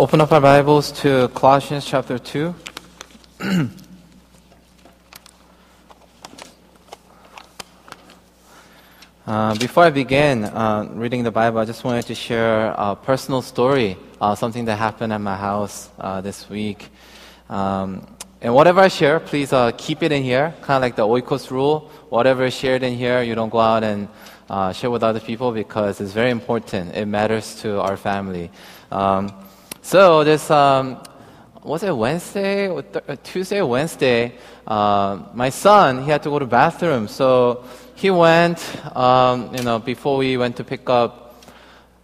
Open up our Bibles to Colossians chapter 2. uh, before I begin uh, reading the Bible, I just wanted to share a personal story, uh, something that happened at my house uh, this week. Um, and whatever I share, please uh, keep it in here, kind of like the Oikos rule. Whatever is shared in here, you don't go out and uh, share with other people because it's very important. It matters to our family. Um, so this um, was it Wednesday or th- uh, Tuesday or Wednesday? Uh, my son he had to go to bathroom, so he went. Um, you know, before we went to pick up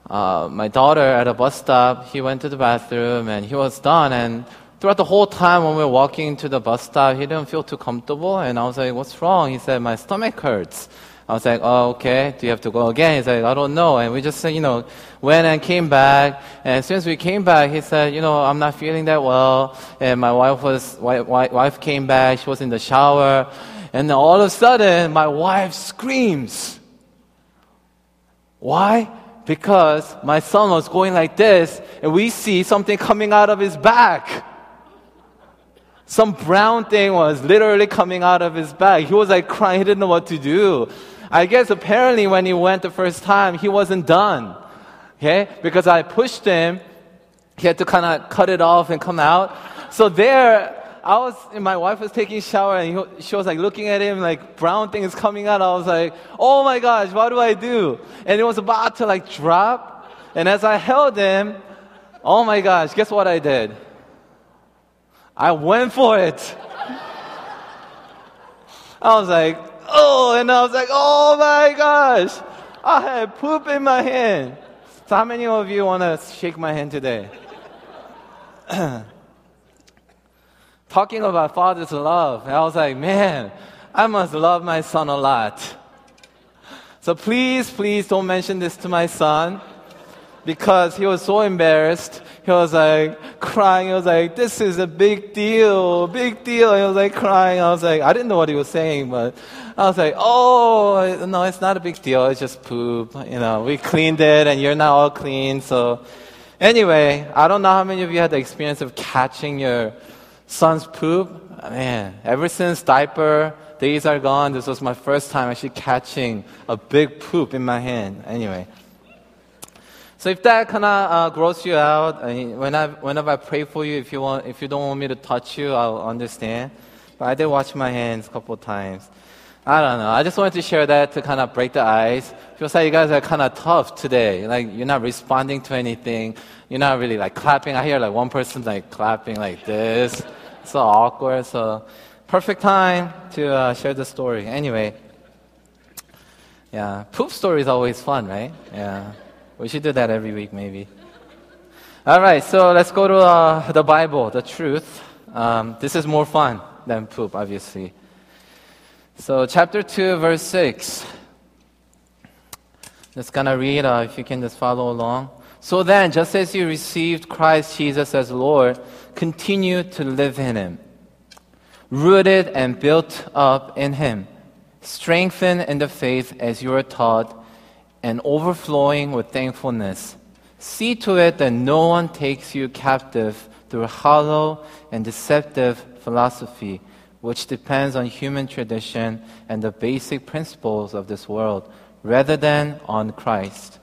uh, my daughter at a bus stop, he went to the bathroom and he was done. And throughout the whole time when we were walking to the bus stop, he didn't feel too comfortable. And I was like, "What's wrong?" He said, "My stomach hurts." I was like, oh, okay. Do you have to go again? He's like, I don't know. And we just, said, you know, went and came back. And as soon as we came back, he said, you know, I'm not feeling that well. And my wife was, wife, wife came back. She was in the shower. And all of a sudden, my wife screams. Why? Because my son was going like this, and we see something coming out of his back. Some brown thing was literally coming out of his back. He was like crying, he didn't know what to do. I guess apparently when he went the first time, he wasn't done. Okay? Because I pushed him. He had to kind of cut it off and come out. So there, I was, my wife was taking shower and he, she was like looking at him like brown thing is coming out. I was like, oh my gosh, what do I do? And it was about to like drop. And as I held him, oh my gosh, guess what I did? I went for it. I was like, oh, and I was like, oh my gosh, I had poop in my hand. So, how many of you want to shake my hand today? Talking about father's love, I was like, man, I must love my son a lot. So, please, please don't mention this to my son because he was so embarrassed. He was like crying. He was like, this is a big deal, big deal. He was like crying. I was like, I didn't know what he was saying, but I was like, oh, no, it's not a big deal. It's just poop. You know, we cleaned it and you're not all clean. So anyway, I don't know how many of you had the experience of catching your son's poop. Man, ever since diaper days are gone, this was my first time actually catching a big poop in my hand. Anyway. So if that kind of uh, you out, I mean, when I, whenever I pray for you, if you want, if you don't want me to touch you, I'll understand. But I did wash my hands a couple times. I don't know. I just wanted to share that to kind of break the ice. Feels like you guys are kind of tough today. Like you're not responding to anything. You're not really like clapping. I hear like one person like clapping like this. It's so awkward. So perfect time to uh, share the story. Anyway, yeah, poop story is always fun, right? Yeah. We should do that every week, maybe. All right, so let's go to uh, the Bible, the truth. Um, this is more fun than poop, obviously. So, chapter 2, verse 6. Just gonna read, uh, if you can just follow along. So then, just as you received Christ Jesus as Lord, continue to live in Him, rooted and built up in Him, strengthened in the faith as you are taught and overflowing with thankfulness. See to it that no one takes you captive through hollow and deceptive philosophy, which depends on human tradition and the basic principles of this world, rather than on Christ.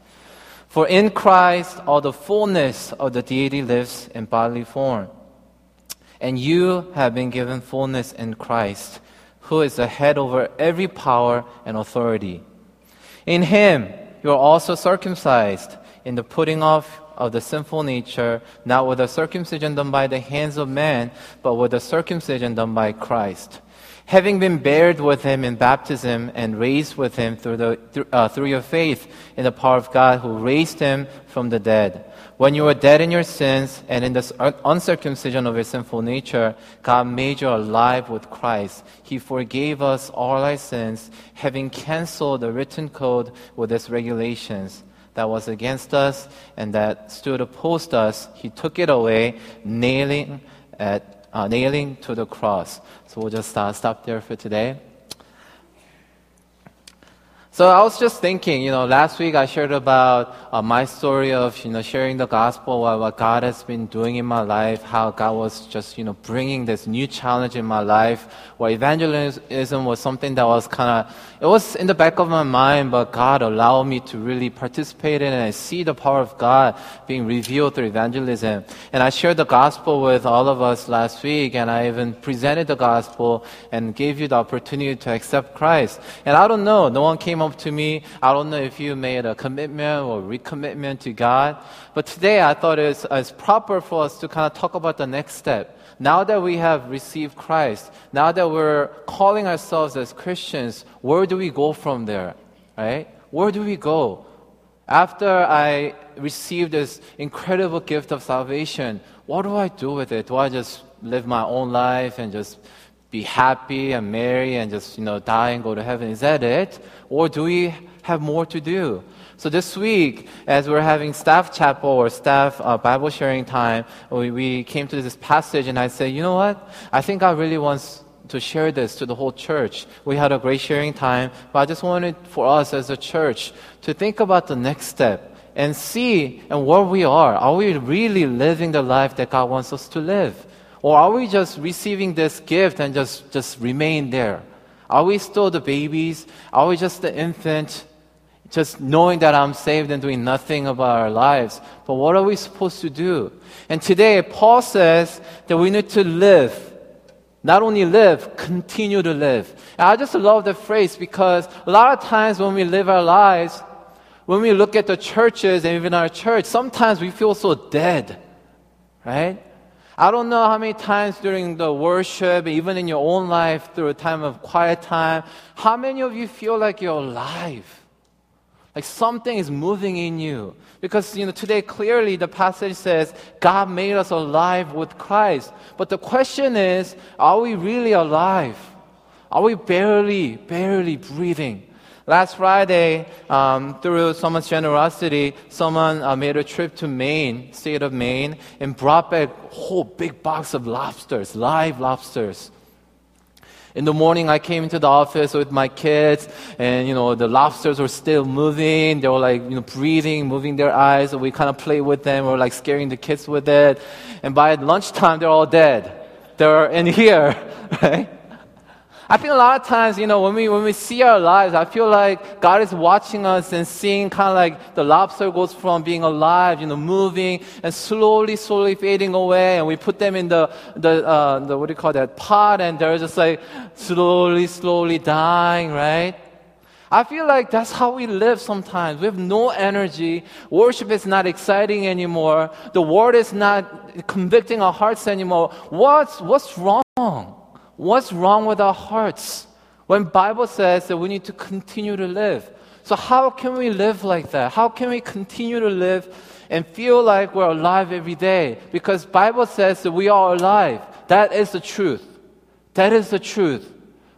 For in Christ all the fullness of the deity lives in bodily form. And you have been given fullness in Christ, who is the head over every power and authority. In him, you are also circumcised in the putting off of the sinful nature, not with a circumcision done by the hands of man, but with a circumcision done by Christ. Having been buried with him in baptism and raised with him through, the, uh, through your faith in the power of God who raised him from the dead. When you were dead in your sins and in the uncircumcision of your sinful nature, God made you alive with Christ. He forgave us all our sins, having canceled the written code with its regulations that was against us and that stood opposed us. He took it away, nailing at uh, nailing to the cross. So we'll just uh, stop there for today. So I was just thinking, you know, last week I shared about uh, my story of, you know, sharing the gospel, what, what God has been doing in my life, how God was just, you know, bringing this new challenge in my life, where evangelism was something that was kind of, it was in the back of my mind, but God allowed me to really participate in it and see the power of God being revealed through evangelism. And I shared the gospel with all of us last week, and I even presented the gospel and gave you the opportunity to accept Christ. And I don't know, no one came came up to me. I don't know if you made a commitment or recommitment to God, but today I thought it's, it's proper for us to kind of talk about the next step. Now that we have received Christ, now that we're calling ourselves as Christians, where do we go from there? Right? Where do we go? After I received this incredible gift of salvation, what do I do with it? Do I just live my own life and just be happy and marry and just, you know, die and go to heaven? Is that it? Or do we have more to do? So this week, as we're having staff chapel or staff uh, Bible sharing time, we, we came to this passage and I said, you know what? I think God really wants to share this to the whole church. We had a great sharing time, but I just wanted for us as a church to think about the next step and see and where we are. Are we really living the life that God wants us to live? Or are we just receiving this gift and just, just remain there? Are we still the babies? Are we just the infant? Just knowing that I'm saved and doing nothing about our lives. But what are we supposed to do? And today, Paul says that we need to live. Not only live, continue to live. And I just love the phrase because a lot of times when we live our lives, when we look at the churches and even our church, sometimes we feel so dead, right? I don't know how many times during the worship, even in your own life, through a time of quiet time, how many of you feel like you're alive? Like something is moving in you. Because, you know, today clearly the passage says God made us alive with Christ. But the question is, are we really alive? Are we barely, barely breathing? Last Friday, um, through someone's generosity, someone uh, made a trip to Maine, state of Maine, and brought back a whole big box of lobsters, live lobsters. In the morning, I came into the office with my kids, and you know the lobsters were still moving. They were like you know breathing, moving their eyes. We kind of played with them. We were like scaring the kids with it. And by lunchtime, they're all dead. They're in here, right? I think a lot of times, you know, when we, when we see our lives, I feel like God is watching us and seeing kind of like the lobster goes from being alive, you know, moving and slowly, slowly fading away. And we put them in the, the, uh, the what do you call that, pot and they're just like slowly, slowly dying, right? I feel like that's how we live sometimes. We have no energy. Worship is not exciting anymore. The word is not convicting our hearts anymore. What's, what's wrong? What's wrong with our hearts? When Bible says that we need to continue to live. So how can we live like that? How can we continue to live and feel like we're alive every day? Because Bible says that we are alive. That is the truth. That is the truth.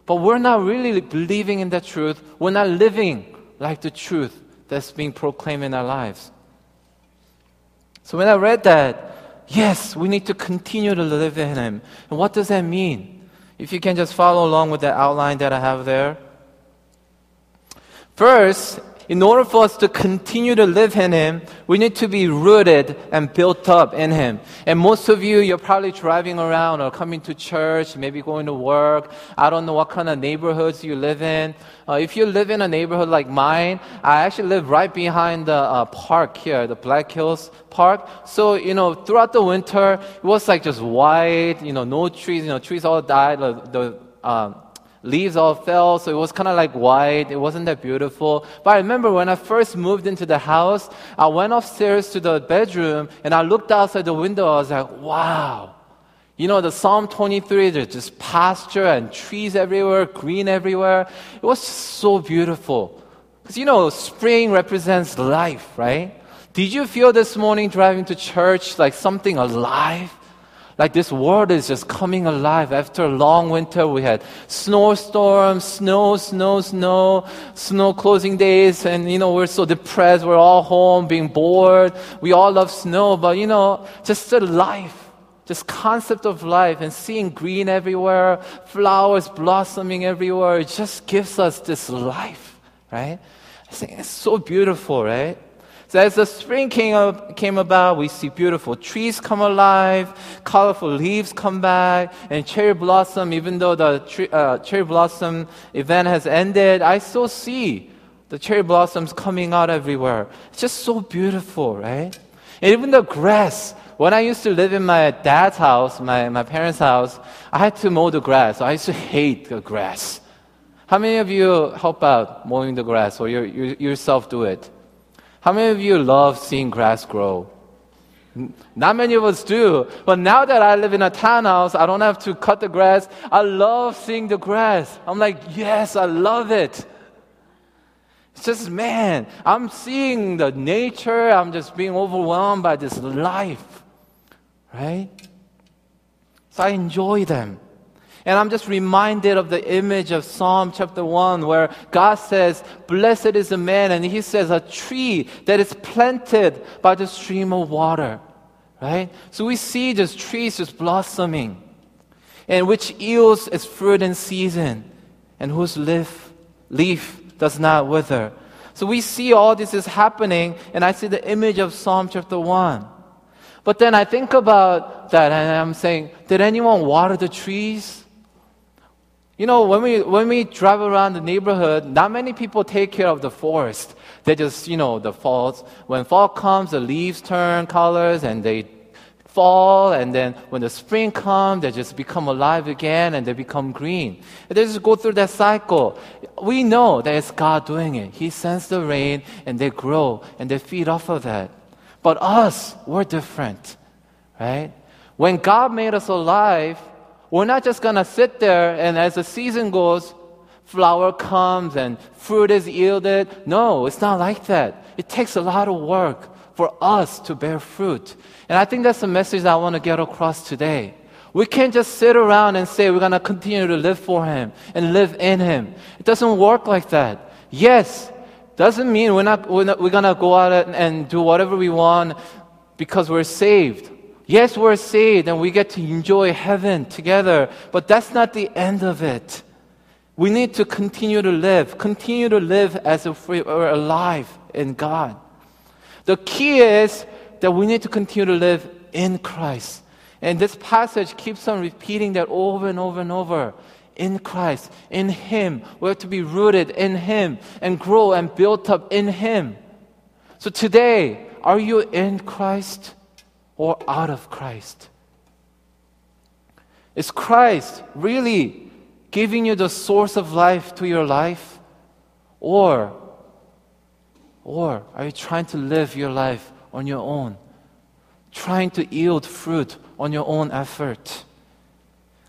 But we're not really believing in that truth. We're not living like the truth that's being proclaimed in our lives. So when I read that, yes, we need to continue to live in Him. And what does that mean? If you can just follow along with the outline that I have there. First, in order for us to continue to live in Him, we need to be rooted and built up in Him. And most of you, you're probably driving around or coming to church, maybe going to work. I don't know what kind of neighborhoods you live in. Uh, if you live in a neighborhood like mine, I actually live right behind the uh, park here, the Black Hills Park. So, you know, throughout the winter, it was like just white, you know, no trees, you know, trees all died. The, the um, leaves all fell, so it was kind of like white. It wasn't that beautiful. But I remember when I first moved into the house, I went upstairs to the bedroom and I looked outside the window. I was like, wow. You know, the Psalm 23, there's just pasture and trees everywhere, green everywhere. It was just so beautiful. Because, you know, spring represents life, right? Did you feel this morning driving to church like something alive? Like this world is just coming alive. After a long winter, we had snowstorms, snow, snow, snow, snow closing days, and you know, we're so depressed. We're all home, being bored. We all love snow, but you know, just the life, just concept of life and seeing green everywhere, flowers blossoming everywhere, it just gives us this life, right? I think it's so beautiful, right? So as the spring came, up, came about, we see beautiful trees come alive, colorful leaves come back, and cherry blossom, even though the tree, uh, cherry blossom event has ended, I still see the cherry blossoms coming out everywhere. It's just so beautiful, right? And even the grass. When I used to live in my dad's house, my, my parents' house, I had to mow the grass. I used to hate the grass. How many of you help out mowing the grass or you, you yourself do it? How many of you love seeing grass grow? Not many of us do. But now that I live in a townhouse, I don't have to cut the grass. I love seeing the grass. I'm like, yes, I love it. It's just, man, I'm seeing the nature. I'm just being overwhelmed by this life. Right? So I enjoy them. And I'm just reminded of the image of Psalm chapter 1 where God says, Blessed is the man, and he says, a tree that is planted by the stream of water. Right? So we see just trees just blossoming, and which yields its fruit in season, and whose leaf, leaf does not wither. So we see all this is happening, and I see the image of Psalm chapter 1. But then I think about that, and I'm saying, did anyone water the trees? You know, when we, when we drive around the neighborhood, not many people take care of the forest. They just, you know, the falls. When fall comes, the leaves turn colors and they fall. And then when the spring comes, they just become alive again and they become green. And they just go through that cycle. We know that it's God doing it. He sends the rain and they grow and they feed off of that. But us, we're different, right? When God made us alive, we're not just going to sit there and as the season goes, flower comes and fruit is yielded. No, it's not like that. It takes a lot of work for us to bear fruit. And I think that's the message I want to get across today. We can't just sit around and say we're going to continue to live for Him and live in Him. It doesn't work like that. Yes, doesn't mean we're not, we're, not, we're going to go out and do whatever we want because we're saved. Yes, we're saved and we get to enjoy heaven together, but that's not the end of it. We need to continue to live, continue to live as if we are alive in God. The key is that we need to continue to live in Christ. And this passage keeps on repeating that over and over and over. In Christ, in Him. We have to be rooted in Him and grow and built up in Him. So today, are you in Christ? Or out of Christ? Is Christ really giving you the source of life to your life? Or, or are you trying to live your life on your own? Trying to yield fruit on your own effort?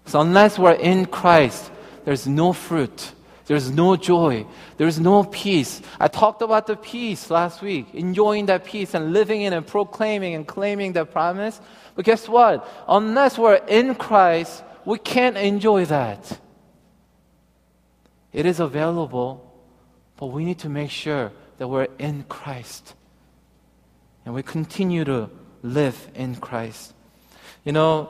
So unless we're in Christ, there's no fruit. There's no joy. There's no peace. I talked about the peace last week, enjoying that peace and living in and proclaiming and claiming that promise. But guess what? Unless we're in Christ, we can't enjoy that. It is available, but we need to make sure that we're in Christ. And we continue to live in Christ. You know,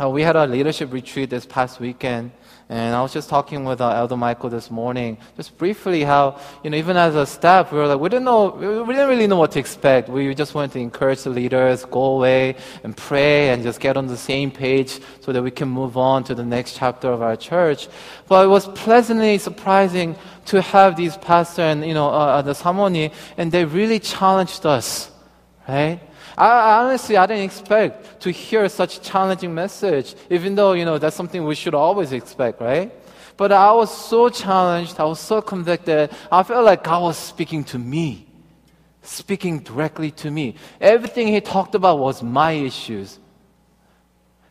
uh, we had a leadership retreat this past weekend. And I was just talking with uh, Elder Michael this morning, just briefly how, you know, even as a staff, we were like, we didn't know, we didn't really know what to expect. We just wanted to encourage the leaders, go away and pray and just get on the same page so that we can move on to the next chapter of our church. But it was pleasantly surprising to have these pastors and, you know, uh, uh the Samoni, and they really challenged us, right? I, honestly, I didn't expect to hear such challenging message, even though, you know, that's something we should always expect, right? But I was so challenged, I was so convicted, I felt like God was speaking to me, speaking directly to me. Everything He talked about was my issues.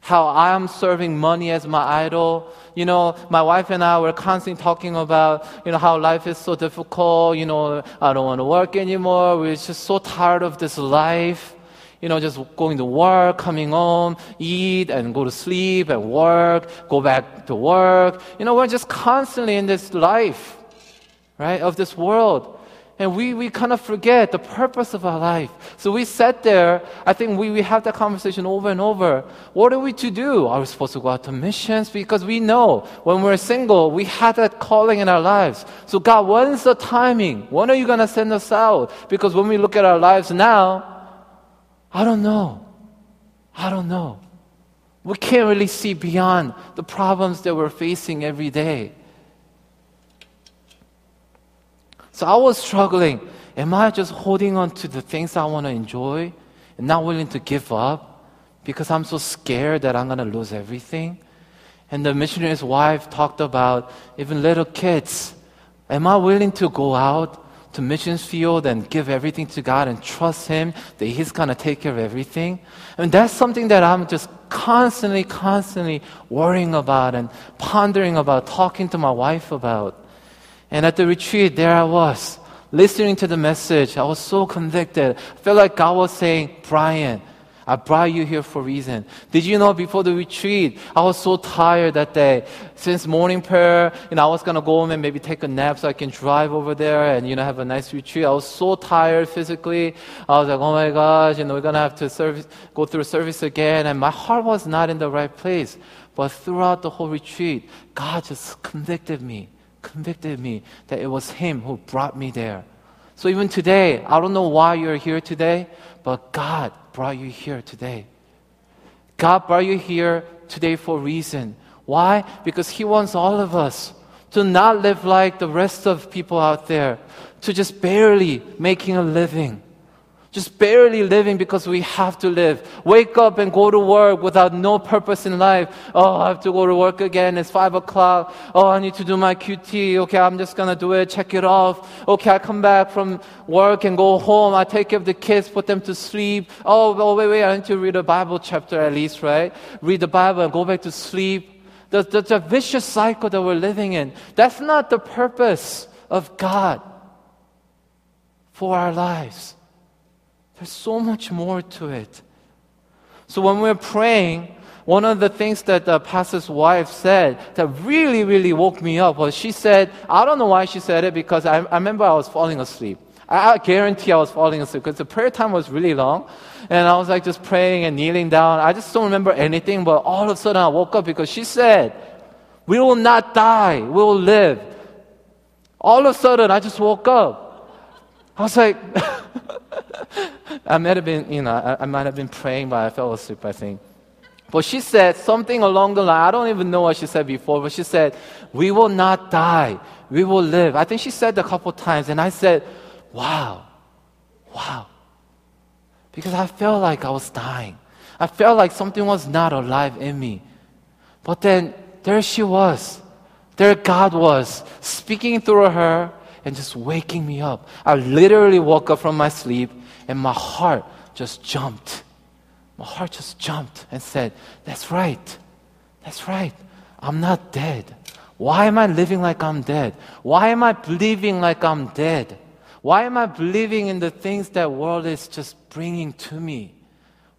How I am serving money as my idol. You know, my wife and I were constantly talking about, you know, how life is so difficult. You know, I don't want to work anymore. We're just so tired of this life you know, just going to work, coming home, eat and go to sleep and work, go back to work. You know, we're just constantly in this life, right, of this world. And we, we kind of forget the purpose of our life. So we sat there. I think we, we have that conversation over and over. What are we to do? Are we supposed to go out to missions? Because we know when we're single, we have that calling in our lives. So God, when's the timing? When are you going to send us out? Because when we look at our lives now, I don't know. I don't know. We can't really see beyond the problems that we're facing every day. So I was struggling. Am I just holding on to the things I want to enjoy and not willing to give up because I'm so scared that I'm going to lose everything? And the missionary's wife talked about even little kids. Am I willing to go out to missions field and give everything to God and trust Him that He's going to take care of everything? Mean, that's something that I'm just constantly, constantly worrying about and pondering about, talking to my wife about. And at the retreat, there I was, listening to the message. I was so convicted. I felt like God was saying, Brian, I brought you here for a reason. Did you know before the retreat, I was so tired that day. Since morning prayer, you know, I was gonna go home and maybe take a nap so I can drive over there and, you know, have a nice retreat. I was so tired physically. I was like, oh my gosh, you know, we're gonna have to service, go through service again. And my heart was not in the right place. But throughout the whole retreat, God just convicted me convicted me that it was Him who brought me there. So even today, I don't know why you're here today, but God brought you here today. God brought you here today for a reason. Why? Because He wants all of us to not live like the rest of people out there, to just barely making a living just barely living because we have to live. Wake up and go to work without no purpose in life. Oh, I have to go to work again. It's five o'clock. Oh, I need to do my QT. Okay, I'm just gonna do it. Check it off. Okay, I come back from work and go home. I take care of the kids, put them to sleep. Oh, oh wait, wait. I need to read a Bible chapter at least, right? Read the Bible and go back to sleep. That's the, the vicious cycle that we're living in. That's not the purpose of God for our lives. There's so much more to it. So when we're praying, one of the things that the pastor's wife said that really, really woke me up was she said, I don't know why she said it because I, I remember I was falling asleep. I, I guarantee I was falling asleep because the prayer time was really long. And I was like just praying and kneeling down. I just don't remember anything, but all of a sudden I woke up because she said, We will not die, we will live. All of a sudden I just woke up. I was like, I might have been, you know, I, I might have been praying, but I fell asleep, I think. But she said something along the line. I don't even know what she said before, but she said, We will not die. We will live. I think she said a couple times, and I said, Wow, wow. Because I felt like I was dying. I felt like something was not alive in me. But then there she was. There God was, speaking through her and just waking me up. I literally woke up from my sleep and my heart just jumped. My heart just jumped and said, That's right. That's right. I'm not dead. Why am I living like I'm dead? Why am I believing like I'm dead? Why am I believing in the things that world is just bringing to me?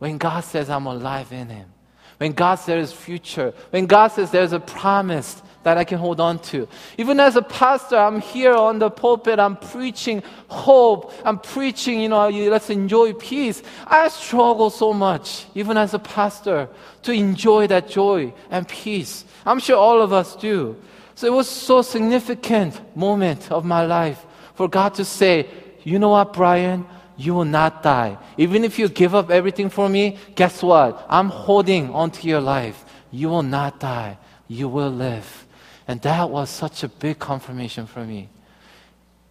When God says I'm alive in Him. When God says there's future. When God says there's a promise that I can hold on to. Even as a pastor, I'm here on the pulpit, I'm preaching hope, I'm preaching, you know, let's enjoy peace. I struggle so much, even as a pastor, to enjoy that joy and peace. I'm sure all of us do. So it was so significant moment of my life for God to say, you know what, Brian? You will not die. Even if you give up everything for me, guess what? I'm holding onto your life. You will not die. You will live. And that was such a big confirmation for me.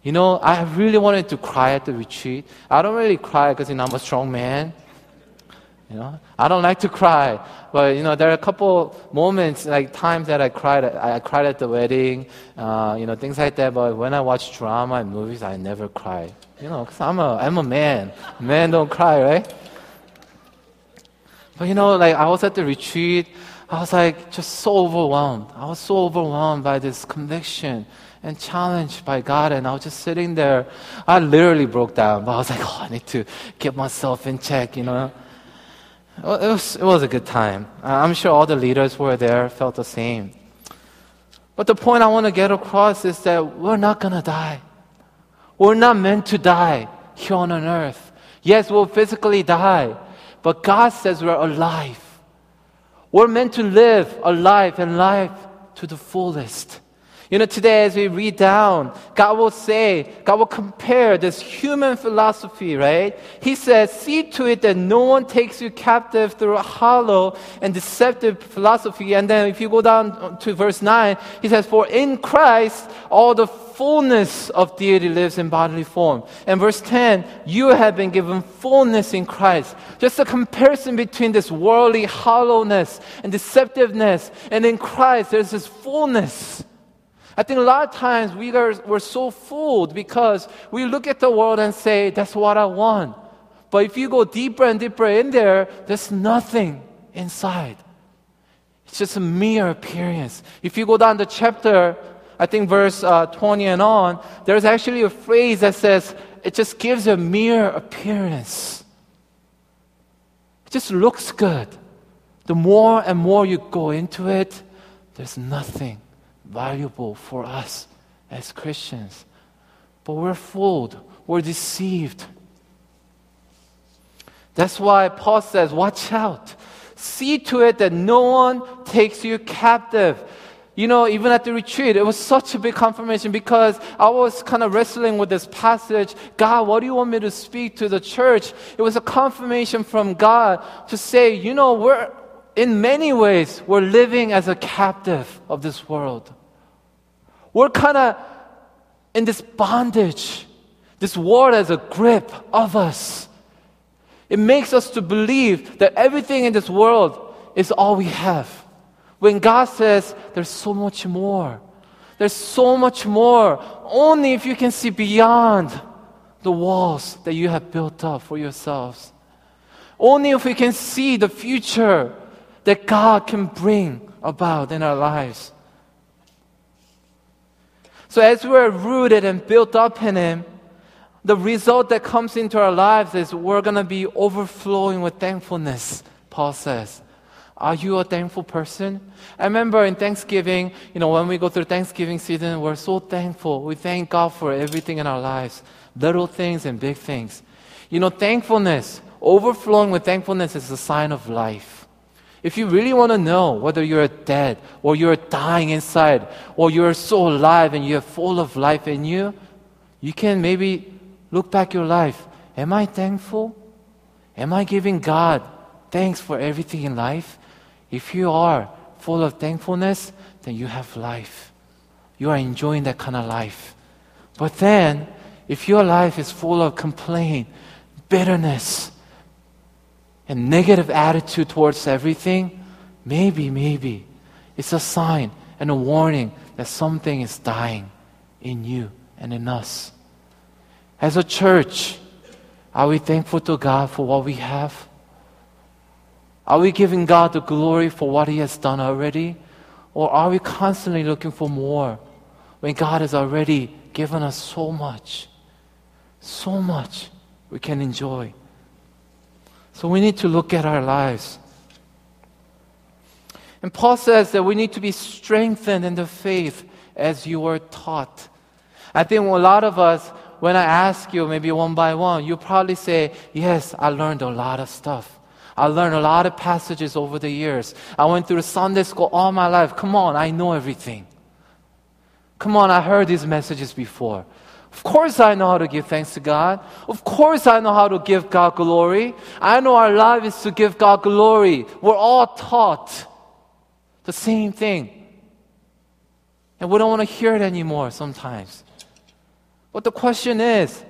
You know, I really wanted to cry at the retreat. I don't really cry because you know, I'm a strong man. You know, I don't like to cry, but you know, there are a couple moments, like times that I cried. I cried at the wedding, uh, you know, things like that. But when I watch drama and movies, I never cry. You know, because I'm a I'm a man. Men don't cry, right? But you know, like I was at the retreat. I was like just so overwhelmed. I was so overwhelmed by this conviction and challenged by God. And I was just sitting there. I literally broke down, but I was like, oh, I need to get myself in check, you know. It was, it was a good time. I'm sure all the leaders were there felt the same. But the point I want to get across is that we're not going to die. We're not meant to die here on earth. Yes, we'll physically die, but God says we're alive. We're meant to live a life and life to the fullest. You know, today as we read down, God will say, God will compare this human philosophy, right? He says, see to it that no one takes you captive through a hollow and deceptive philosophy. And then if you go down to verse 9, he says, for in Christ, all the fullness of deity lives in bodily form. And verse 10, you have been given fullness in Christ. Just a comparison between this worldly hollowness and deceptiveness. And in Christ, there's this fullness. I think a lot of times we are, we're so fooled because we look at the world and say, that's what I want. But if you go deeper and deeper in there, there's nothing inside. It's just a mere appearance. If you go down the chapter, I think verse uh, 20 and on, there's actually a phrase that says, it just gives a mere appearance. It just looks good. The more and more you go into it, there's nothing valuable for us as Christians. But we're fooled, we're deceived. That's why Paul says, Watch out. See to it that no one takes you captive. You know, even at the retreat, it was such a big confirmation because I was kind of wrestling with this passage. God, what do you want me to speak to the church? It was a confirmation from God to say, you know, we're, in many ways, we're living as a captive of this world. We're kind of in this bondage. This world has a grip of us. It makes us to believe that everything in this world is all we have. When God says there's so much more. There's so much more. Only if you can see beyond the walls that you have built up for yourselves. Only if we can see the future that God can bring about in our lives. So as we're rooted and built up in Him, the result that comes into our lives is we're going to be overflowing with thankfulness, Paul says. Are you a thankful person? I remember in Thanksgiving, you know, when we go through Thanksgiving season, we're so thankful. We thank God for everything in our lives, little things and big things. You know, thankfulness, overflowing with thankfulness is a sign of life. If you really want to know whether you're dead or you're dying inside or you're so alive and you're full of life in you, you can maybe look back your life. Am I thankful? Am I giving God thanks for everything in life? If you are full of thankfulness, then you have life. You are enjoying that kind of life. But then, if your life is full of complaint, bitterness, and negative attitude towards everything, maybe, maybe it's a sign and a warning that something is dying in you and in us. As a church, are we thankful to God for what we have? Are we giving God the glory for what He has done already? Or are we constantly looking for more when God has already given us so much? So much we can enjoy. So we need to look at our lives. And Paul says that we need to be strengthened in the faith as you were taught. I think a lot of us, when I ask you, maybe one by one, you probably say, Yes, I learned a lot of stuff. I learned a lot of passages over the years. I went through Sunday school all my life. Come on, I know everything. Come on, I heard these messages before. Of course, I know how to give thanks to God. Of course, I know how to give God glory. I know our life is to give God glory. We're all taught the same thing. And we don't want to hear it anymore sometimes. But the question is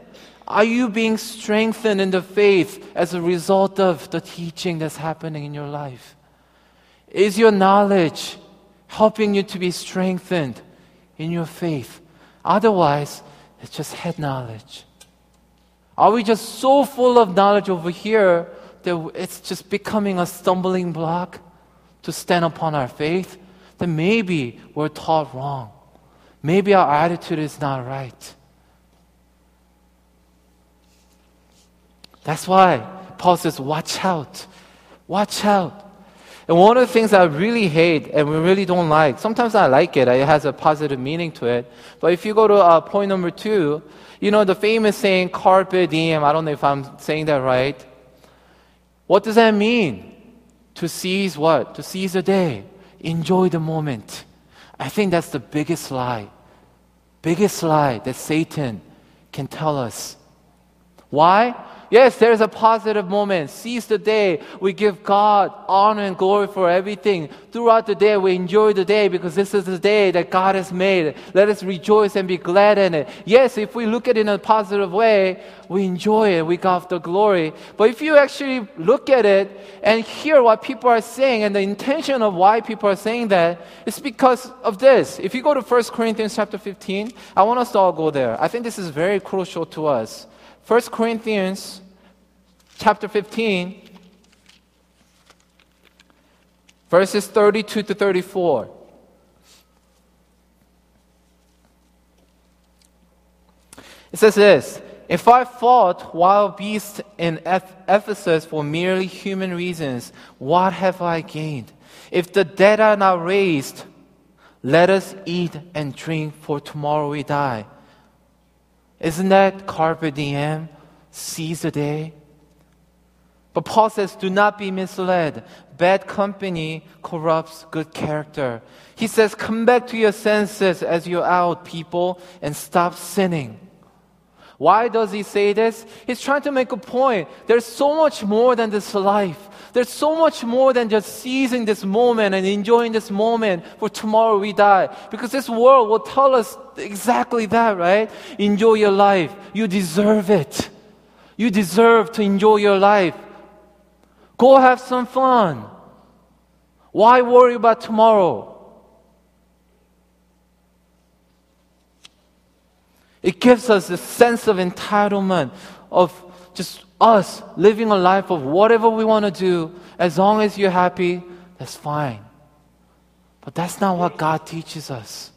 are you being strengthened in the faith as a result of the teaching that's happening in your life? Is your knowledge helping you to be strengthened in your faith? Otherwise, it's just head knowledge. Are we just so full of knowledge over here that it's just becoming a stumbling block to stand upon our faith? Then maybe we're taught wrong. Maybe our attitude is not right. That's why Paul says, watch out. Watch out. And one of the things I really hate and we really don't like, sometimes I like it, it has a positive meaning to it. But if you go to uh, point number two, you know, the famous saying, carpe diem, I don't know if I'm saying that right. What does that mean? To seize what? To seize the day. Enjoy the moment. I think that's the biggest lie. Biggest lie that Satan can tell us. Why? Yes, there's a positive moment. Seize the day. We give God honor and glory for everything. Throughout the day, we enjoy the day because this is the day that God has made. Let us rejoice and be glad in it. Yes, if we look at it in a positive way, we enjoy it. We got the glory. But if you actually look at it and hear what people are saying and the intention of why people are saying that, it's because of this. If you go to 1 Corinthians chapter 15, I want us to all go there. I think this is very crucial to us. 1 Corinthians chapter 15, verses 32 to 34. It says this If I fought wild beasts in Ephesus for merely human reasons, what have I gained? If the dead are not raised, let us eat and drink, for tomorrow we die. Isn't that carpe diem? Seize the day. But Paul says, do not be misled. Bad company corrupts good character. He says, come back to your senses as you're out, people, and stop sinning. Why does he say this? He's trying to make a point. There's so much more than this life. There's so much more than just seizing this moment and enjoying this moment for tomorrow we die. Because this world will tell us exactly that, right? Enjoy your life. You deserve it. You deserve to enjoy your life. Go have some fun. Why worry about tomorrow? It gives us a sense of entitlement, of just us living a life of whatever we want to do. As long as you're happy, that's fine. But that's not what God teaches us.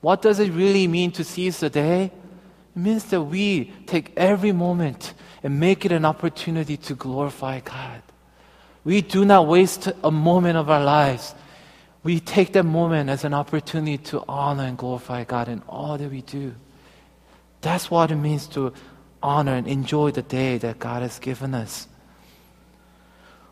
What does it really mean to seize the day? It means that we take every moment and make it an opportunity to glorify God. We do not waste a moment of our lives. We take that moment as an opportunity to honor and glorify God in all that we do. That's what it means to honor and enjoy the day that God has given us.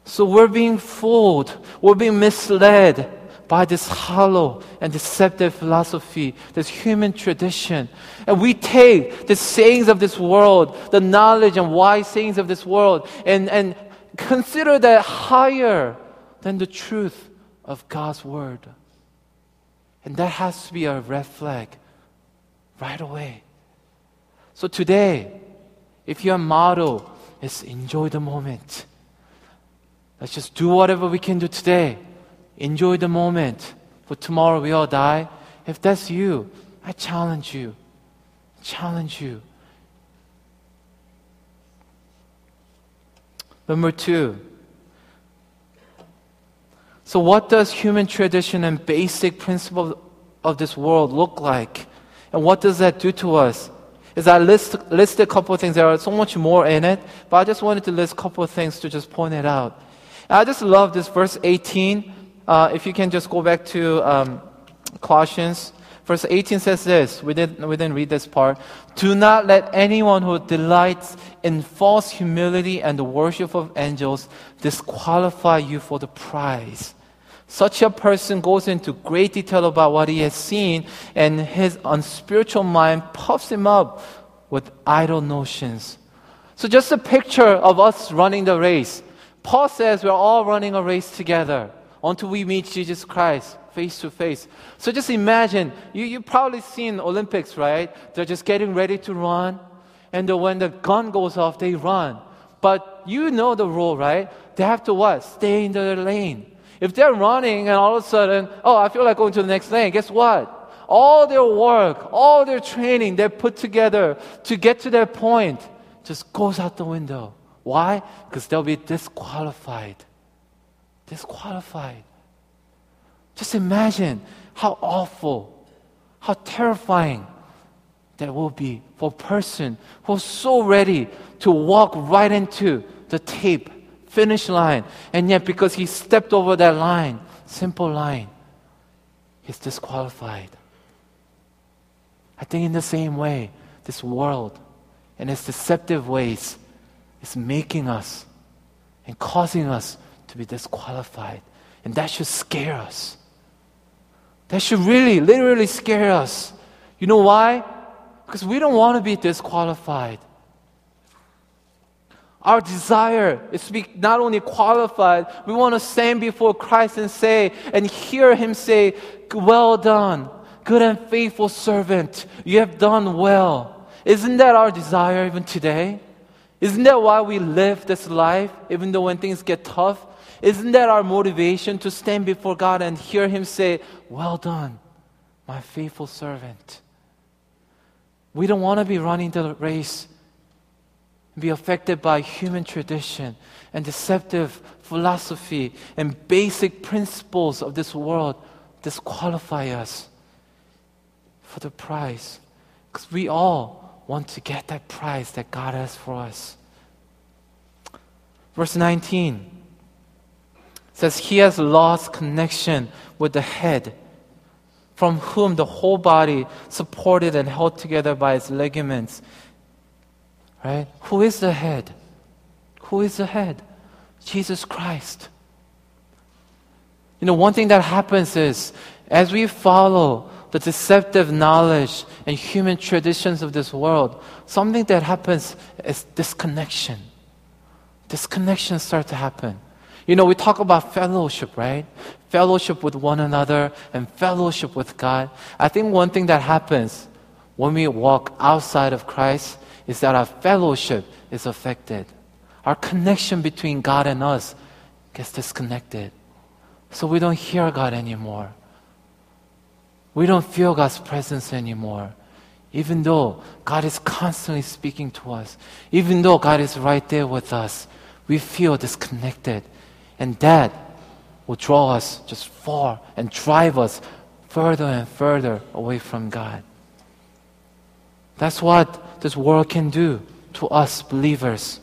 So we're being fooled, we're being misled by this hollow and deceptive philosophy, this human tradition. And we take the sayings of this world, the knowledge and wise sayings of this world, and, and consider that higher than the truth of God's word. And that has to be a red flag right away. So today, if your motto is enjoy the moment, let's just do whatever we can do today Enjoy the moment. For tomorrow we all die. If that's you, I challenge you. Challenge you. Number two. So, what does human tradition and basic principle of this world look like? And what does that do to us? Is I list, list a couple of things. There are so much more in it, but I just wanted to list a couple of things to just point it out. I just love this verse 18 uh, if you can just go back to um, Colossians, verse 18 says this. We didn't, we didn't read this part. Do not let anyone who delights in false humility and the worship of angels disqualify you for the prize. Such a person goes into great detail about what he has seen, and his unspiritual mind puffs him up with idle notions. So, just a picture of us running the race. Paul says we're all running a race together until we meet Jesus Christ face to face. So just imagine, you, you probably seen Olympics, right? They're just getting ready to run. And the, when the gun goes off, they run. But you know the rule, right? They have to what? Stay in their lane. If they're running and all of a sudden, oh, I feel like going to the next lane, guess what? All their work, all their training they put together to get to that point just goes out the window. Why? Because they'll be disqualified disqualified. Just imagine how awful, how terrifying that will be for a person who's so ready to walk right into the tape finish line. And yet, because he stepped over that line, simple line, he's disqualified. I think in the same way, this world and its deceptive ways is making us and causing us to be disqualified. And that should scare us. That should really, literally scare us. You know why? Because we don't want to be disqualified. Our desire is to be not only qualified, we want to stand before Christ and say, and hear Him say, Well done, good and faithful servant. You have done well. Isn't that our desire even today? Isn't that why we live this life, even though when things get tough? Isn't that our motivation to stand before God and hear Him say, Well done, my faithful servant? We don't want to be running the race be affected by human tradition and deceptive philosophy and basic principles of this world disqualify us for the prize. Because we all want to get that prize that God has for us. Verse 19 says, He has lost connection with the head, from whom the whole body, supported and held together by its ligaments, Right? Who is the head? Who is the head? Jesus Christ. You know, one thing that happens is as we follow the deceptive knowledge and human traditions of this world, something that happens is disconnection. Disconnection starts to happen. You know, we talk about fellowship, right? Fellowship with one another and fellowship with God. I think one thing that happens when we walk outside of Christ is that our fellowship is affected. Our connection between God and us gets disconnected. So we don't hear God anymore. We don't feel God's presence anymore. Even though God is constantly speaking to us, even though God is right there with us, we feel disconnected. And that will draw us just far and drive us further and further away from God. That's what this world can do to us believers.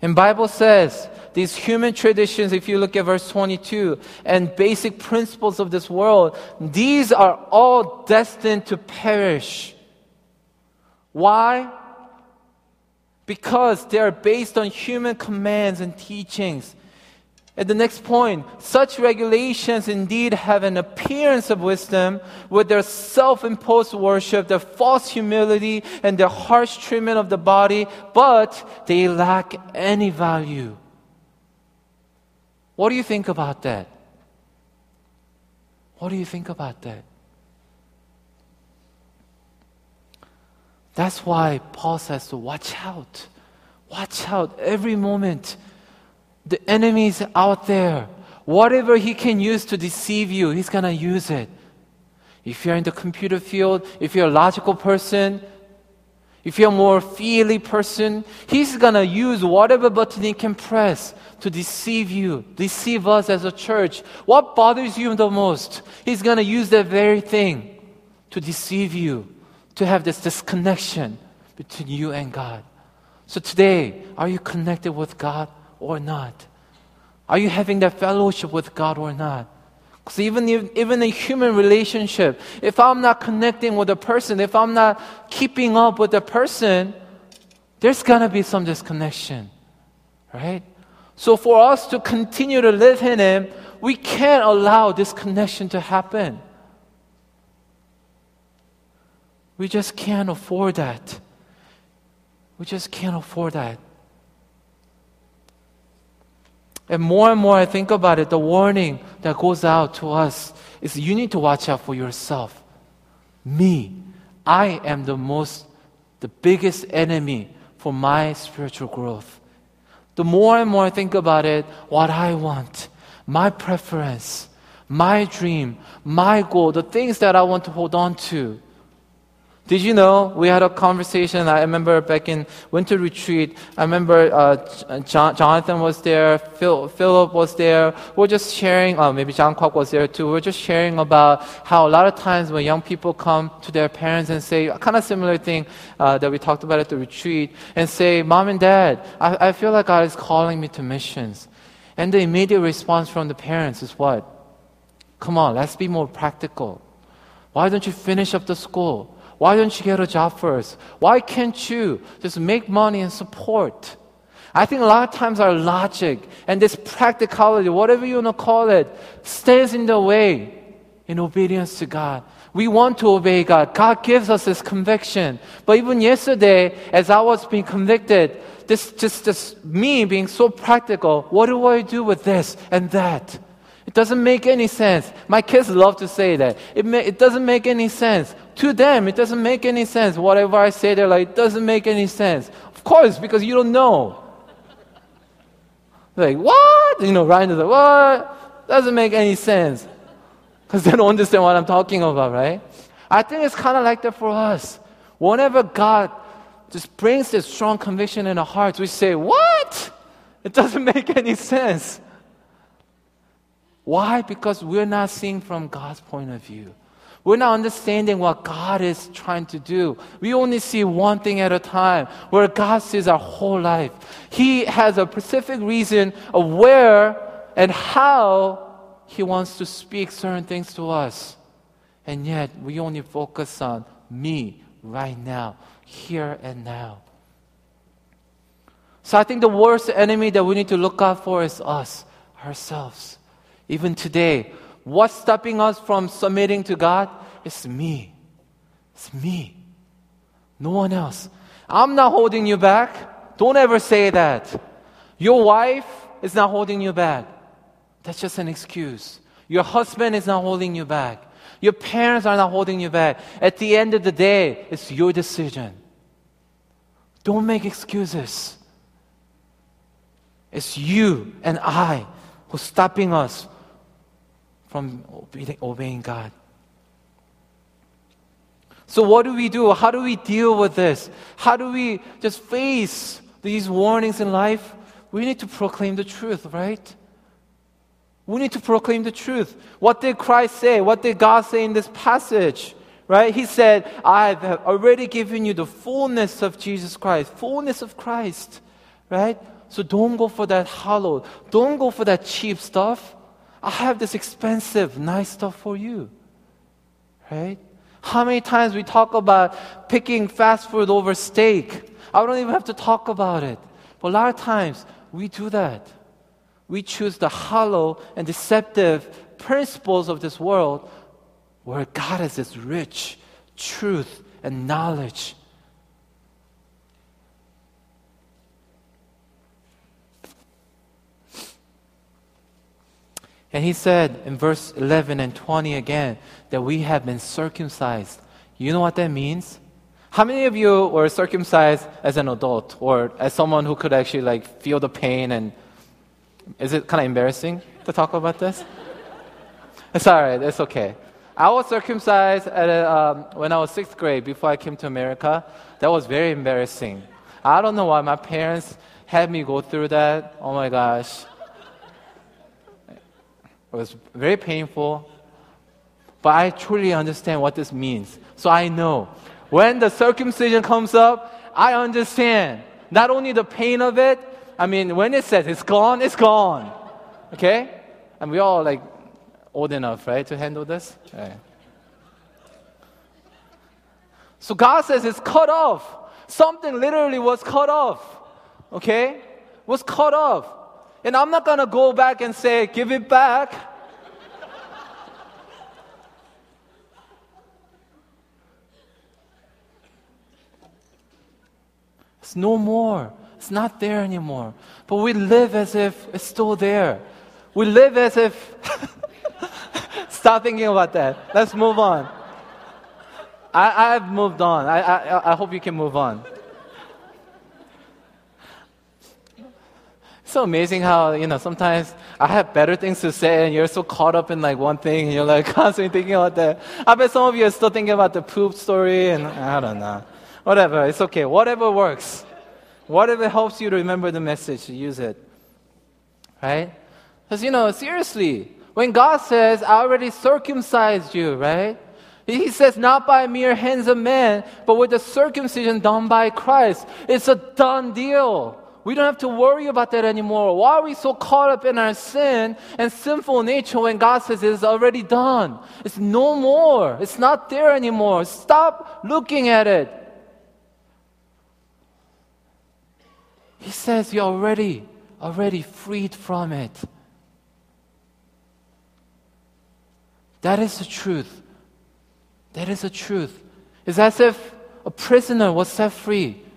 And Bible says these human traditions, if you look at verse 22, and basic principles of this world, these are all destined to perish. Why? Because they are based on human commands and teachings at the next point, such regulations indeed have an appearance of wisdom with their self imposed worship, their false humility, and their harsh treatment of the body, but they lack any value. What do you think about that? What do you think about that? That's why Paul says to watch out. Watch out every moment the enemy is out there. Whatever he can use to deceive you, he's going to use it. If you're in the computer field, if you're a logical person, if you're a more feely person, he's going to use whatever button he can press to deceive you, deceive us as a church. What bothers you the most? He's going to use that very thing to deceive you, to have this disconnection between you and God. So today, are you connected with God? Or not? Are you having that fellowship with God or not? Because even, even in human relationship, if I'm not connecting with a person, if I'm not keeping up with a person, there's gonna be some disconnection, right? So for us to continue to live in Him, we can't allow this connection to happen. We just can't afford that. We just can't afford that. And more and more I think about it, the warning that goes out to us is you need to watch out for yourself. Me, I am the most, the biggest enemy for my spiritual growth. The more and more I think about it, what I want, my preference, my dream, my goal, the things that I want to hold on to, Did you know we had a conversation? I remember back in winter retreat. I remember uh, John, Jonathan was there, Phil, Philip was there. We're just sharing. Uh, maybe John Kwok was there too. We're just sharing about how a lot of times when young people come to their parents and say kind of similar thing uh, that we talked about at the retreat, and say, "Mom and Dad, I, I feel like God is calling me to missions," and the immediate response from the parents is what? Come on, let's be more practical. Why don't you finish up the school? Why don't you get a job first? Why can't you just make money and support? I think a lot of times our logic and this practicality, whatever you want to call it, stays in the way in obedience to God. We want to obey God. God gives us this conviction. But even yesterday, as I was being convicted, this just, just me being so practical, what do I do with this and that? It doesn't make any sense. My kids love to say that. It, it doesn't make any sense. To them, it doesn't make any sense. Whatever I say, they're like, it doesn't make any sense. Of course, because you don't know. like, what? You know, Ryan is like, what? Doesn't make any sense. Because they don't understand what I'm talking about, right? I think it's kind of like that for us. Whenever God just brings this strong conviction in our hearts, we say, what? It doesn't make any sense. Why? Because we're not seeing from God's point of view. We're not understanding what God is trying to do. We only see one thing at a time, where God sees our whole life. He has a specific reason of where and how He wants to speak certain things to us. And yet, we only focus on me right now, here and now. So I think the worst enemy that we need to look out for is us, ourselves. Even today, what's stopping us from submitting to God? It's me. It's me. No one else. I'm not holding you back. Don't ever say that. Your wife is not holding you back. That's just an excuse. Your husband is not holding you back. Your parents are not holding you back. At the end of the day, it's your decision. Don't make excuses. It's you and I who's stopping us from obeying God. So, what do we do? How do we deal with this? How do we just face these warnings in life? We need to proclaim the truth, right? We need to proclaim the truth. What did Christ say? What did God say in this passage? Right? He said, I have already given you the fullness of Jesus Christ, fullness of Christ. Right? So don't go for that hollow. Don't go for that cheap stuff. I have this expensive, nice stuff for you. Right? How many times we talk about picking fast food over steak? I don't even have to talk about it. But a lot of times we do that. We choose the hollow and deceptive principles of this world where God has this rich truth and knowledge And he said in verse 11 and 20 again that we have been circumcised. You know what that means? How many of you were circumcised as an adult or as someone who could actually like feel the pain and is it kind of embarrassing to talk about this? it's all right, it's okay. I was circumcised at a, um, when I was sixth grade before I came to America. That was very embarrassing. I don't know why my parents had me go through that. Oh my gosh. It was very painful, but I truly understand what this means. So I know when the circumcision comes up, I understand not only the pain of it, I mean, when it says it's gone, it's gone. Okay? And we all like old enough, right, to handle this? Right. So God says it's cut off. Something literally was cut off. Okay? Was cut off. And I'm not going to go back and say, give it back. It's no more. It's not there anymore. But we live as if it's still there. We live as if. Stop thinking about that. Let's move on. I, I've moved on. I, I, I hope you can move on. So amazing how, you know, sometimes I have better things to say, and you're so caught up in like one thing, and you're like constantly thinking about that. I bet some of you are still thinking about the poop story, and I don't know. Whatever, it's okay. Whatever works. Whatever helps you to remember the message, use it. Right? Because, you know, seriously, when God says, I already circumcised you, right? He says, not by mere hands of men, but with the circumcision done by Christ. It's a done deal. We don't have to worry about that anymore. Why are we so caught up in our sin and sinful nature when God says it's already done? It's no more. It's not there anymore. Stop looking at it. He says you're already, already freed from it. That is the truth. That is the truth. It's as if a prisoner was set free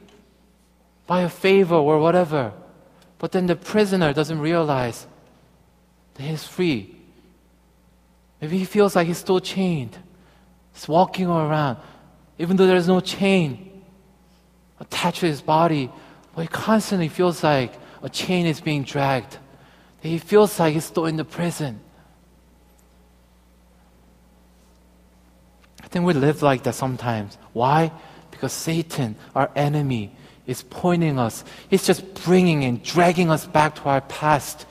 by a favor or whatever. But then the prisoner doesn't realize that he's free. Maybe he feels like he's still chained. He's walking around, even though there's no chain attached to his body, but he constantly feels like a chain is being dragged. He feels like he's still in the prison. I think we live like that sometimes. Why? Because Satan, our enemy, is pointing us. He's just bringing and dragging us back to our past.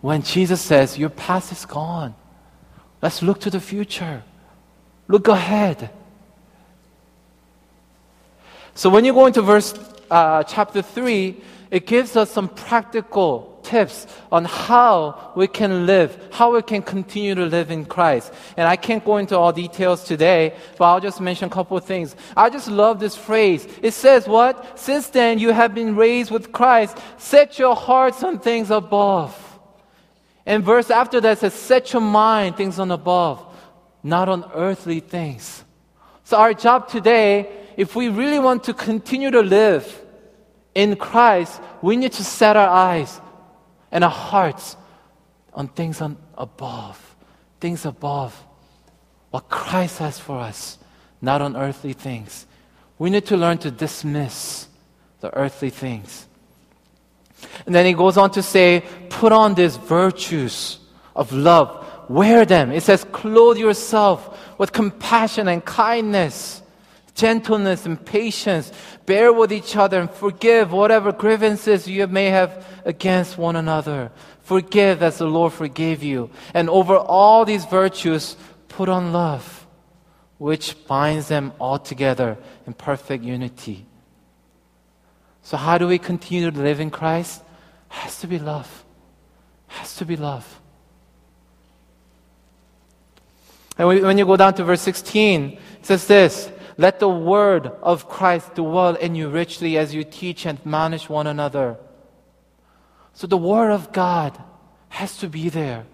When Jesus says, Your past is gone. Let's look to the future. Look ahead. So when you go into verse uh, chapter 3, it gives us some practical tips on how we can live, how we can continue to live in Christ. And I can't go into all details today, but I'll just mention a couple of things. I just love this phrase. It says what? Since then you have been raised with Christ, set your hearts on things above. And verse after that says, set your mind things on above, not on earthly things. So our job today, if we really want to continue to live in Christ, we need to set our eyes and our hearts on things on above, things above, what Christ has for us, not on earthly things. We need to learn to dismiss the earthly things. And then he goes on to say, put on these virtues of love, wear them. It says, clothe yourself with compassion and kindness gentleness and patience. Bear with each other and forgive whatever grievances you may have against one another. Forgive as the Lord forgave you. And over all these virtues, put on love, which binds them all together in perfect unity. So, how do we continue to live in Christ? Has to be love. Has to be love. And when you go down to verse 16, it says this let the word of Christ dwell in you richly as you teach and admonish one another. So the word of God has to be there.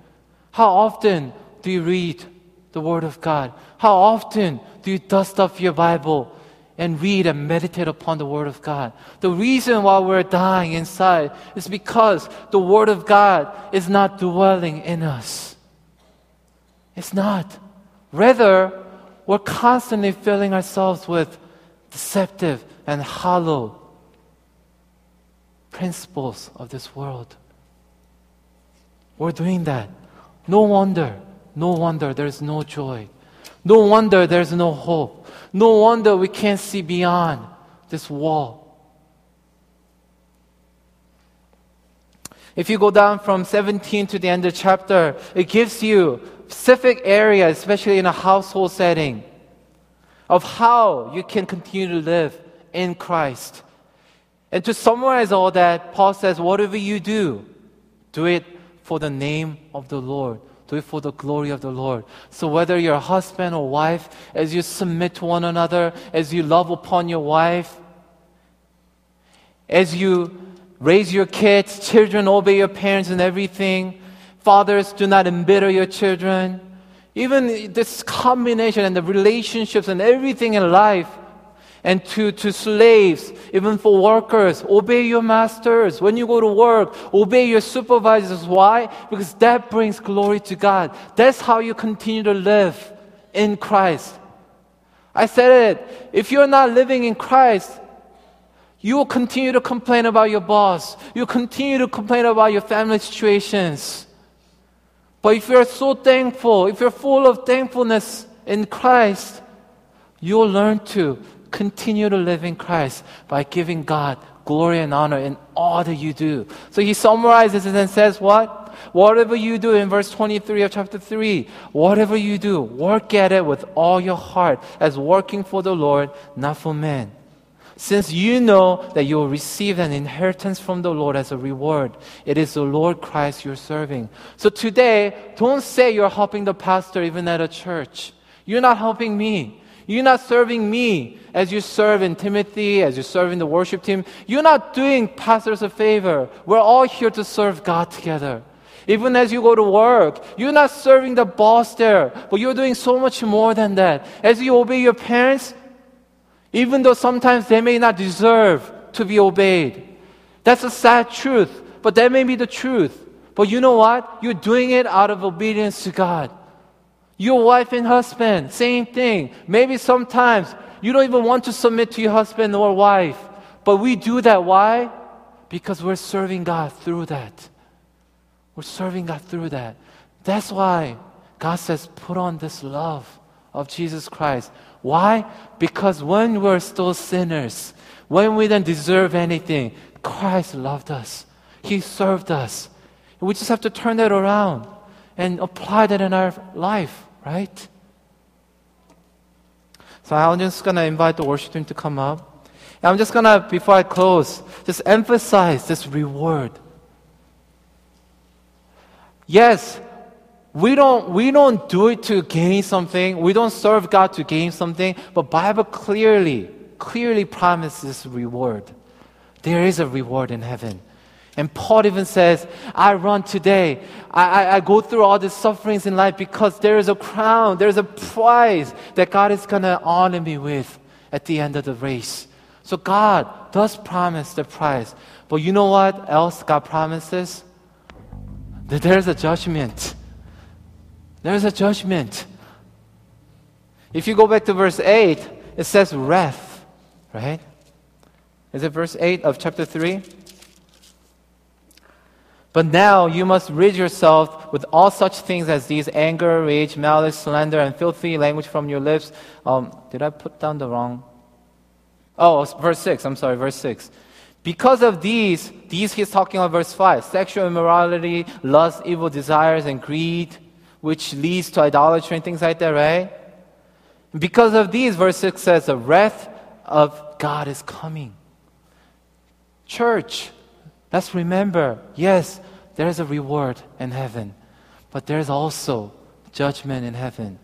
How often do you read the word of God? How often do you dust off your Bible and read and meditate upon the word of God? The reason why we're dying inside is because the word of God is not dwelling in us. It's not. Rather, we're constantly filling ourselves with deceptive and hollow principles of this world. We're doing that. No wonder, no wonder there's no joy. No wonder there's no hope. No wonder we can't see beyond this wall. If you go down from 17 to the end of the chapter, it gives you specific area, especially in a household setting, of how you can continue to live in Christ. And to summarize all that, Paul says, whatever you do, do it for the name of the Lord. Do it for the glory of the Lord. So whether you're a husband or wife, as you submit to one another, as you love upon your wife, as you raise your kids, children obey your parents and everything, Fathers, do not embitter your children. Even this combination and the relationships and everything in life, and to, to slaves, even for workers, obey your masters. When you go to work, obey your supervisors. Why? Because that brings glory to God. That's how you continue to live in Christ. I said it. If you're not living in Christ, you will continue to complain about your boss. You'll continue to complain about your family situations. But if you're so thankful, if you're full of thankfulness in Christ, you'll learn to continue to live in Christ by giving God glory and honor in all that you do. So he summarizes it and says, What? Whatever you do in verse 23 of chapter 3, whatever you do, work at it with all your heart as working for the Lord, not for men since you know that you will receive an inheritance from the Lord as a reward. It is the Lord Christ you're serving. So today, don't say you're helping the pastor even at a church. You're not helping me. You're not serving me as you serve in Timothy, as you serve in the worship team. You're not doing pastors a favor. We're all here to serve God together. Even as you go to work, you're not serving the boss there, but you're doing so much more than that. As you obey your parents, even though sometimes they may not deserve to be obeyed. That's a sad truth, but that may be the truth. But you know what? You're doing it out of obedience to God. Your wife and husband, same thing. Maybe sometimes you don't even want to submit to your husband or wife, but we do that. Why? Because we're serving God through that. We're serving God through that. That's why God says, put on this love of Jesus Christ. Why? Because when we're still sinners, when we didn't deserve anything, Christ loved us. He served us. We just have to turn that around and apply that in our life, right? So I'm just going to invite the worship team to come up. I'm just going to, before I close, just emphasize this reward. Yes, we don't, we don't do it to gain something. We don't serve God to gain something. But Bible clearly, clearly promises reward. There is a reward in heaven. And Paul even says, I run today. I, I, I, go through all the sufferings in life because there is a crown, there's a prize that God is going to honor me with at the end of the race. So God does promise the prize. But you know what else God promises? That there's a judgment. There's a judgment. If you go back to verse 8, it says wrath, right? Is it verse 8 of chapter 3? But now you must rid yourself with all such things as these anger, rage, malice, slander, and filthy language from your lips. Um, did I put down the wrong? Oh, verse 6. I'm sorry, verse 6. Because of these, these he's talking about verse 5 sexual immorality, lust, evil desires, and greed which leads to idolatry and things like that, right? Because of these, verse 6 says, the wrath of God is coming. Church, let's remember, yes, there's a reward in heaven, but there's also judgment in heaven.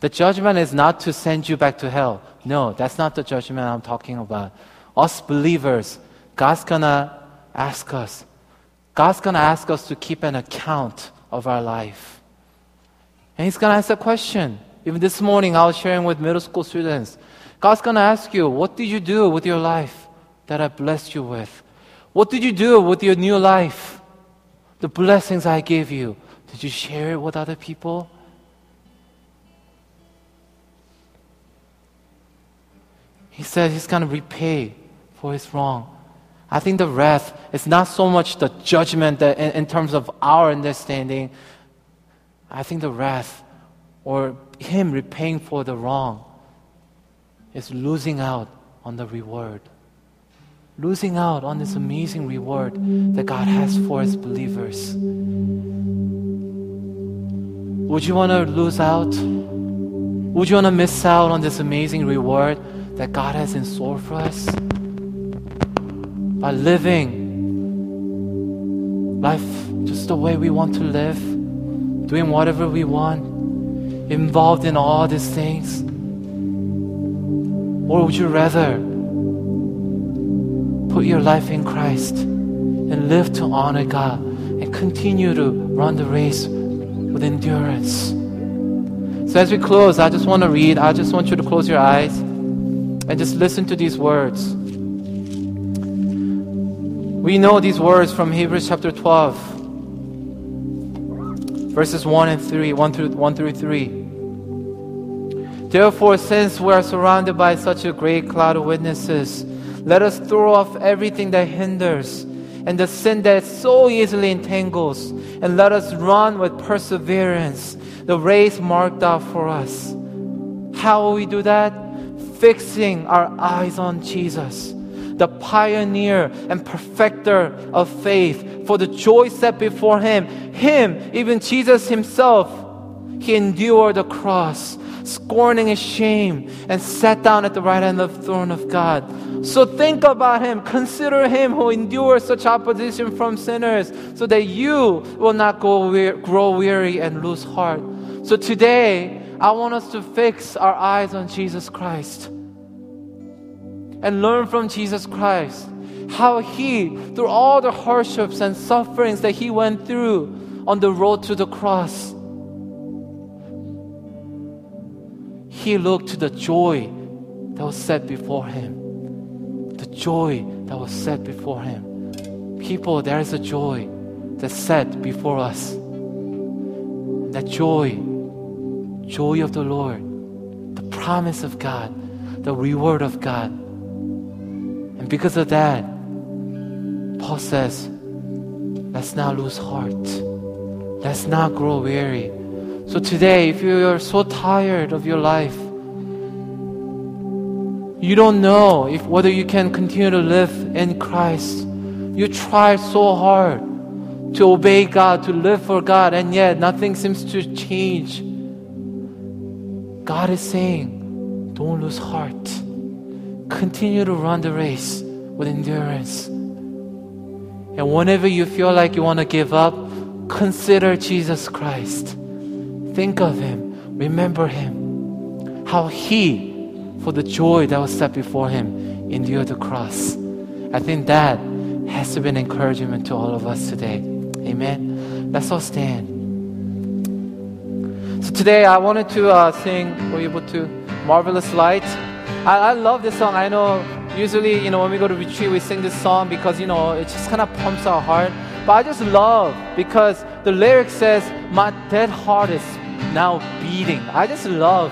The judgment is not to send you back to hell. No, that's not the judgment I'm talking about. Us believers, God's gonna ask us. God's gonna ask us to keep an account of our life. And He's going to ask a question. Even this morning, I was sharing with middle school students. God's going to ask you, What did you do with your life that I blessed you with? What did you do with your new life? The blessings I gave you. Did you share it with other people? He said he's going to repay for his wrong. I think the wrath is not so much the judgment that in, in terms of our understanding, I think the wrath or him repaying for the wrong is losing out on the reward. Losing out on this amazing reward that God has for his believers. Would you want to lose out? Would you want to miss out on this amazing reward that God has in store for us? By living life just the way we want to live doing whatever we want, involved in all these things? Or would you rather put your life in Christ and live to honor God and continue to run the race with endurance? So, as we close, I just want to read, I just want you to close your eyes and just listen to these words. We know these words from Hebrews chapter 12 verses 1 and 3, 1 through 1 through 3. Therefore, since we are surrounded by such a great cloud of witnesses, let us throw off everything that hinders and the sin that so easily entangles, and let us run with perseverance the race marked out for us. How will we do that? Fixing our eyes on Jesus, the pioneer and perfecter of faith, for the joy set before him. Him, even Jesus himself, he endured the cross, scorning his shame, and sat down at the right hand of the throne of God. So think about him. Consider him who endured such opposition from sinners, so that you will not grow weary and lose heart. So today, I want us to fix our eyes on Jesus Christ and learn from Jesus Christ how he, through all the hardships and sufferings that he went through on the road to the cross, he looked to the joy that was set before him. The joy that was set before him. People, there is a joy that's set before us. That joy, joy of the Lord, the promise of God, the reward of God. Because of that, Paul says, let's not lose heart. Let's not grow weary. So today, if you are so tired of your life, you don't know if whether you can continue to live in Christ. You try so hard to obey God, to live for God, and yet nothing seems to change. God is saying, don't lose heart. Continue to run the race with endurance. And whenever you feel like you want to give up, consider Jesus Christ. Think of Him. Remember Him. How He, for the joy that was set before Him, endured the cross. I think that has to be an encouragement to all of us today. Amen. Let's all stand. So today I wanted to uh, sing, were you able to? Marvelous Light. I, I love this song. I know usually, you know, when we go to retreat, we sing this song because, you know, it just kind of pumps our heart. But I just love because the lyric says, My dead heart is now beating. I just love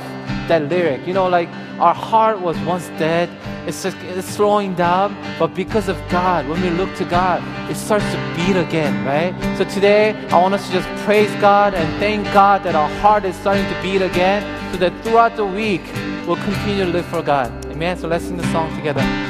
that lyric. You know, like our heart was once dead, it's just it's slowing down, but because of God, when we look to God, it starts to beat again, right? So today, I want us to just praise God and thank God that our heart is starting to beat again, so that throughout the week, we'll continue to live for God. Amen. So let's sing the song together.